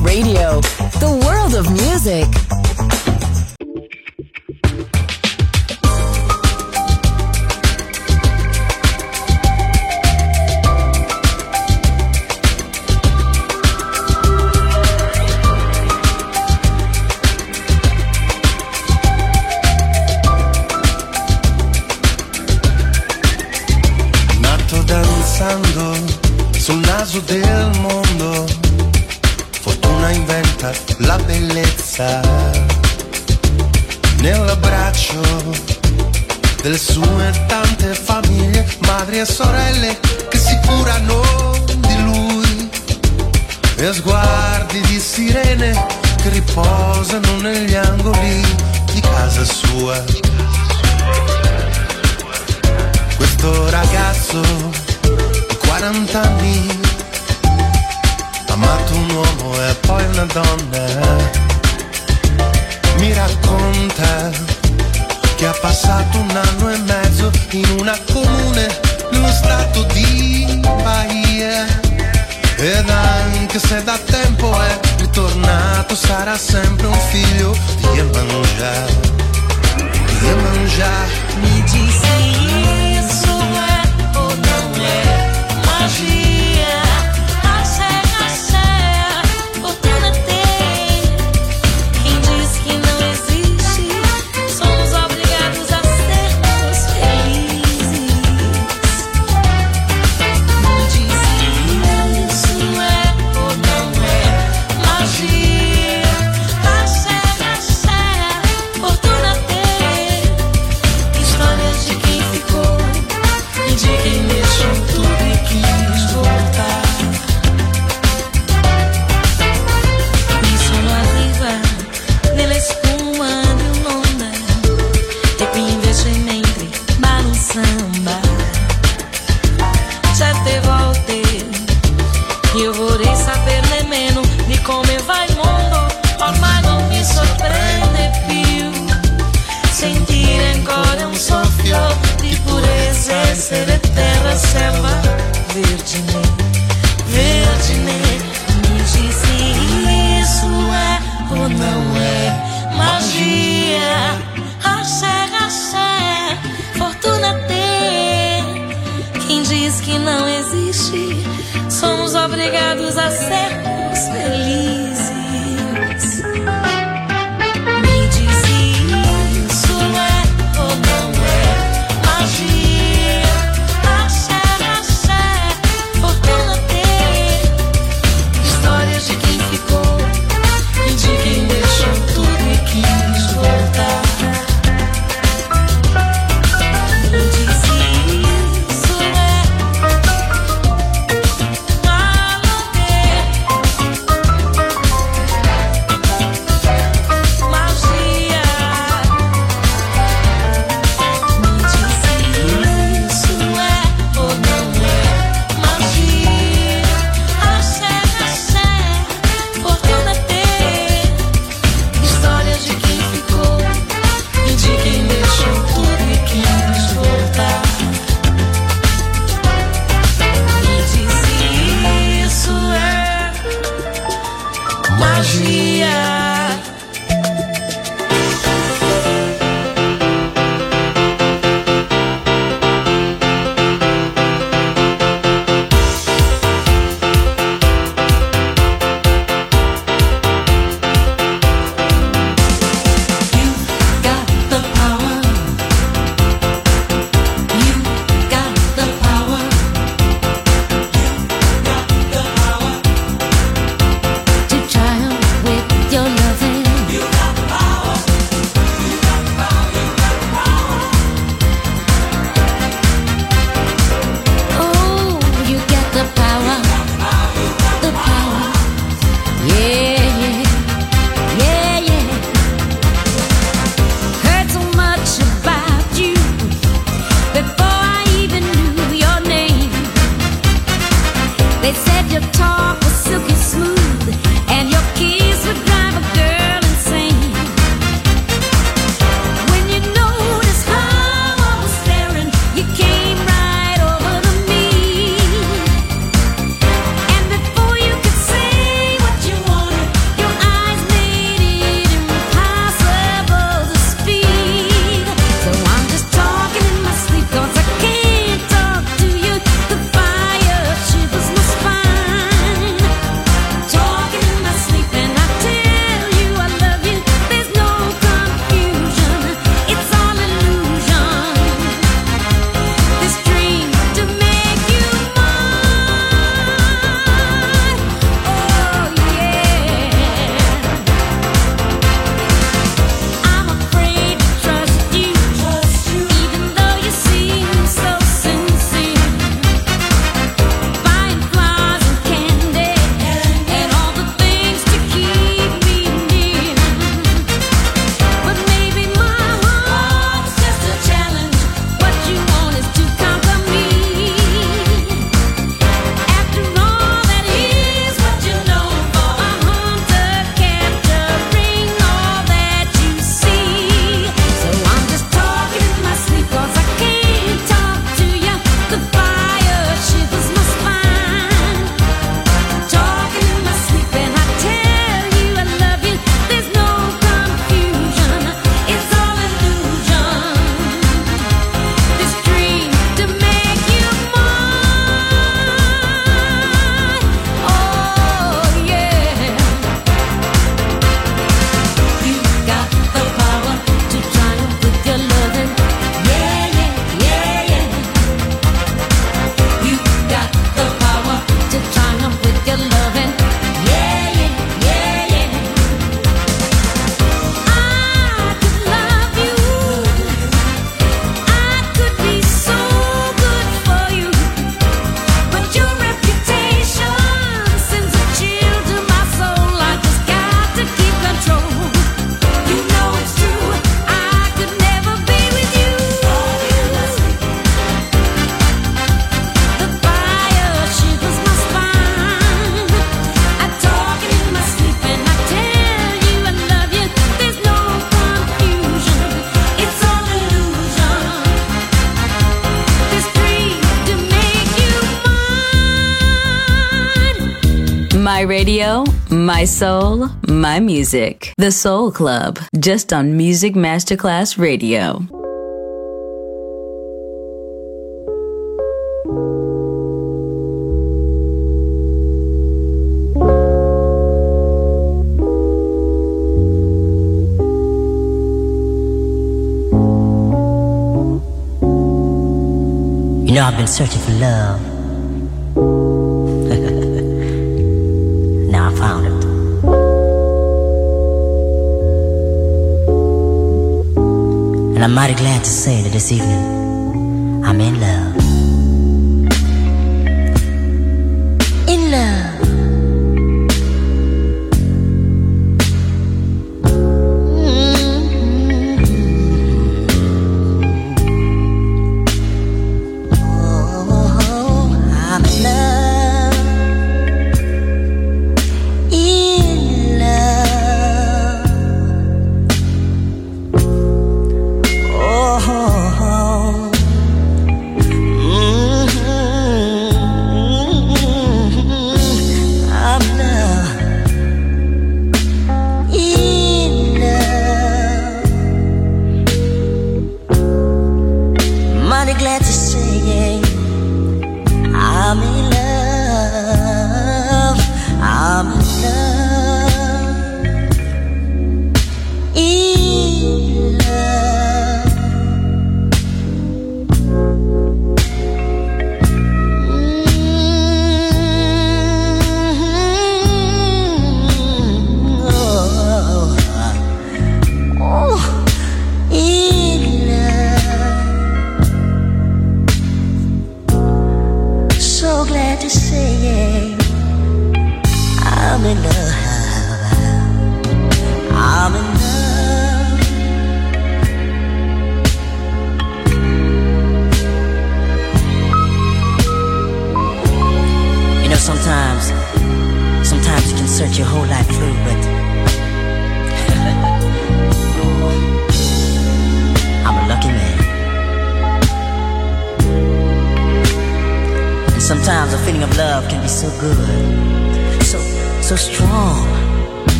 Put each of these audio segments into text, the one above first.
Radio. My radio, my soul, my music. The Soul Club, just on Music Masterclass Radio. You know, I've been searching for love And I'm mighty glad to say that this evening I'm in love.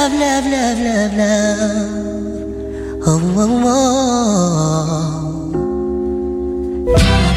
love, love, love, love, love. Oh, oh, oh.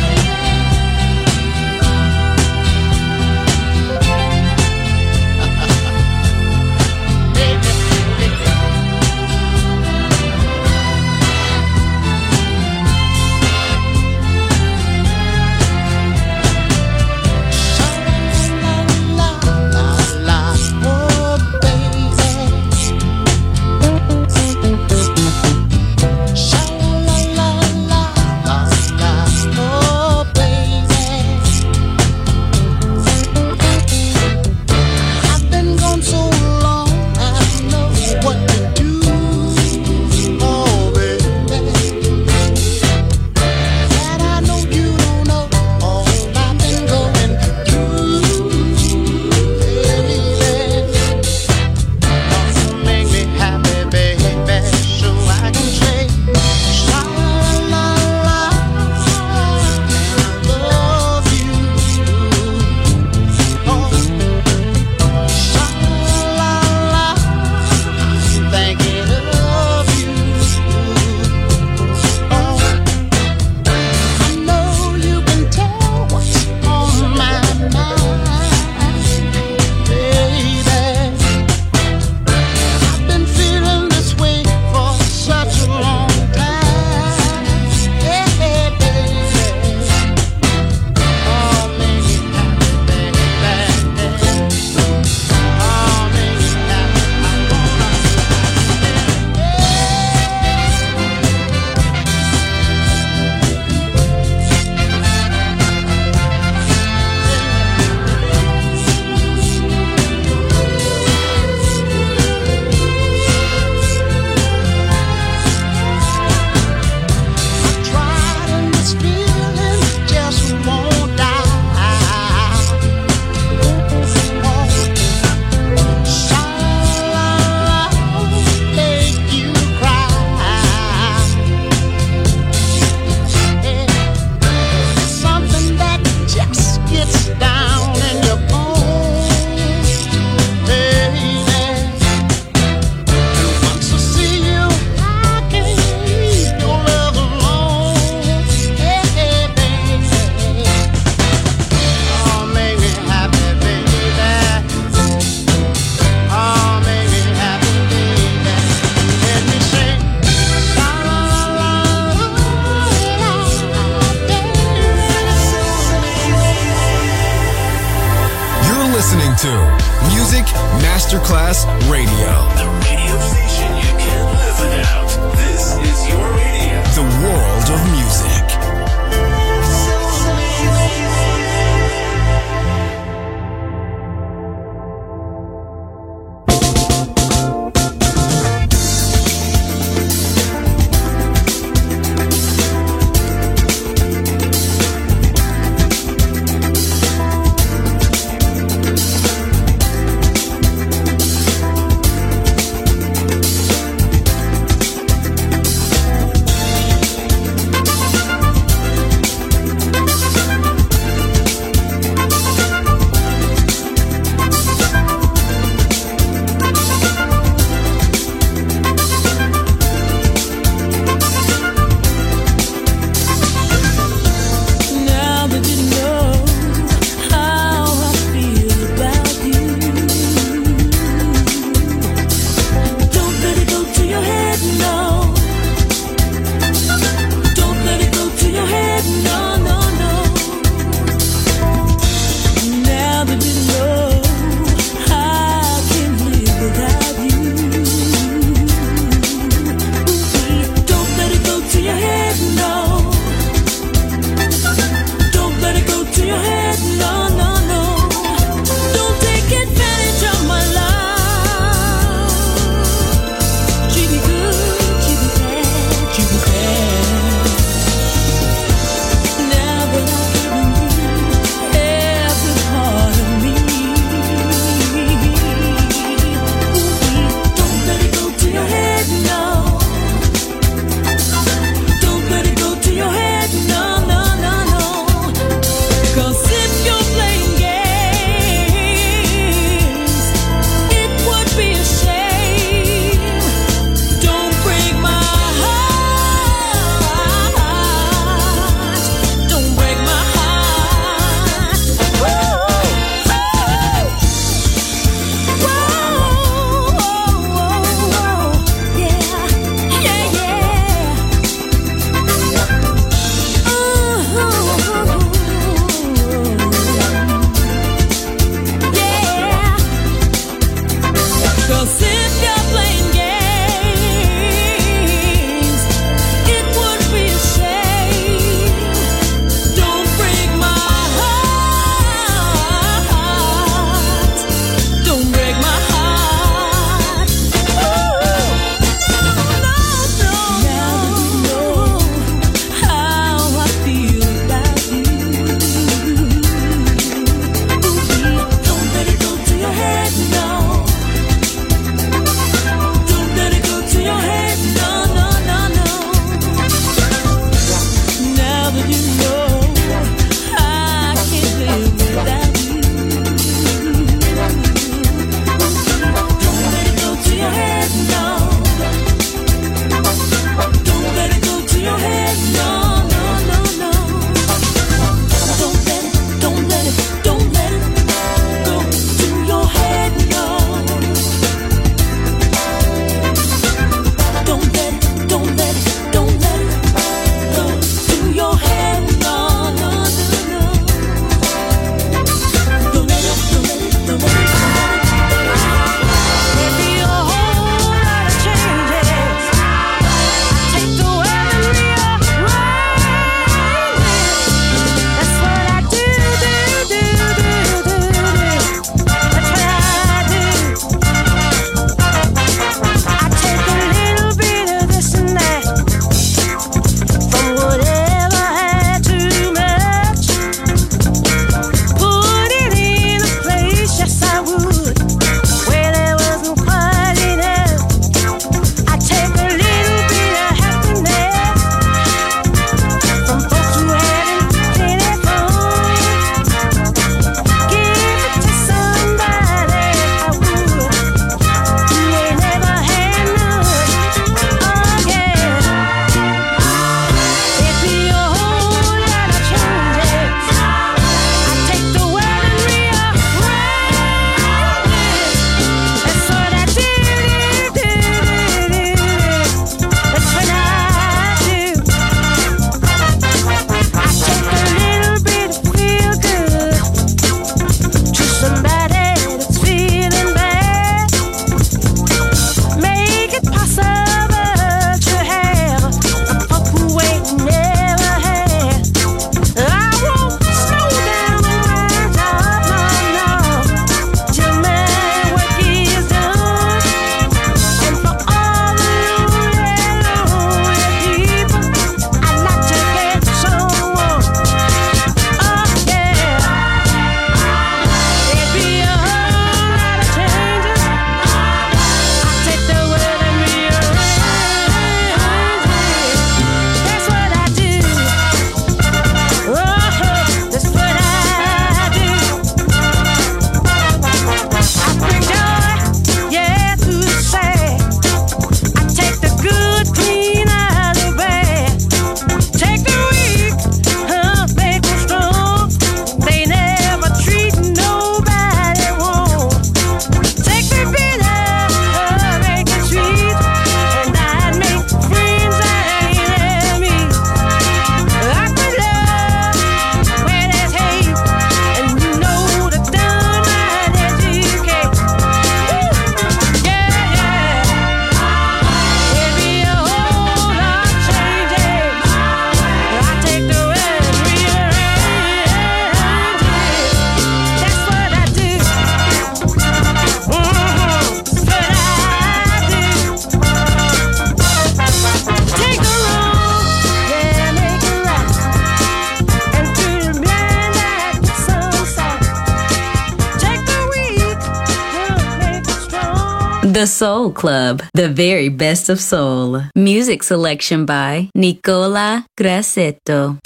The Soul Club, the very best of soul. Music selection by Nicola Grassetto.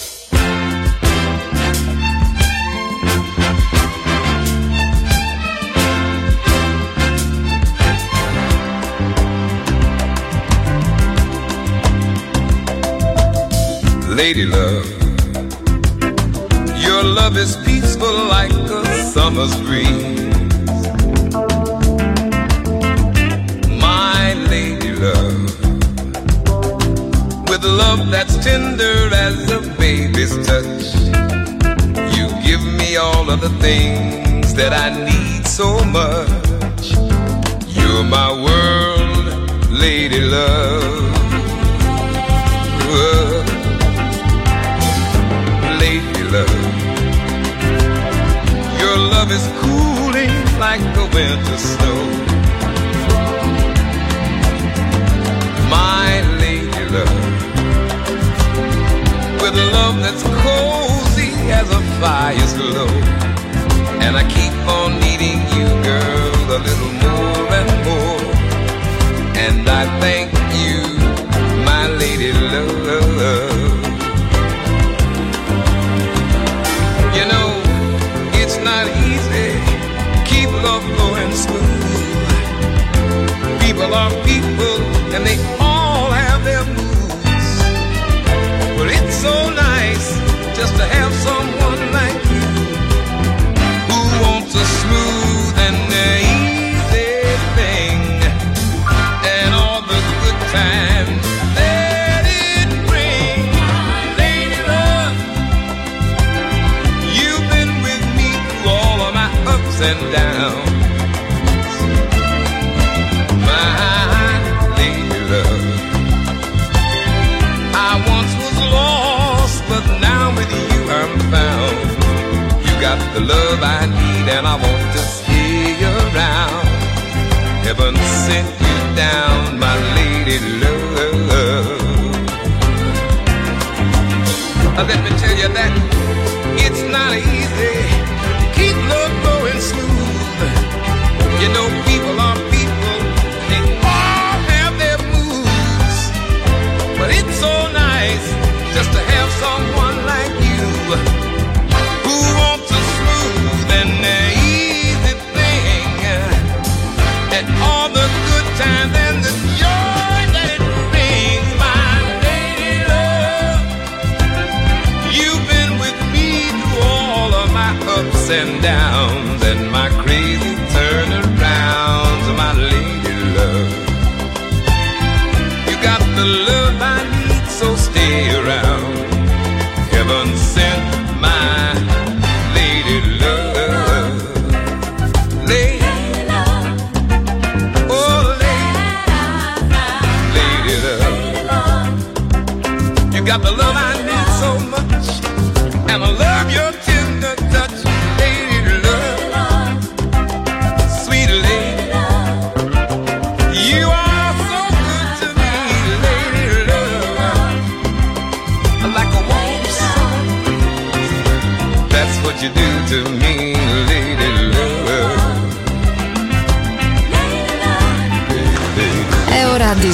Lady love, your love is peaceful like a summer's breeze. Love that's tender as a baby's touch, you give me all of the things that I need so much. You're my world, lady love. Whoa lady love. Your love is cooling like the winter snow. My love that's cozy as a fire's glow. And I keep on needing you, girl, a little more and more. And I thank have someone like you who wants a smooth and easy thing, and all the good times that it. Lady love. You've been with me through all of my ups and downs. Got the love I need, and I want to stay around. Heaven sent you down, my lady love. Let me tell you that it's not easy. Keep love going smooth. You know, people are people. They all have their moods. But it's so nice just to have someone like you and downs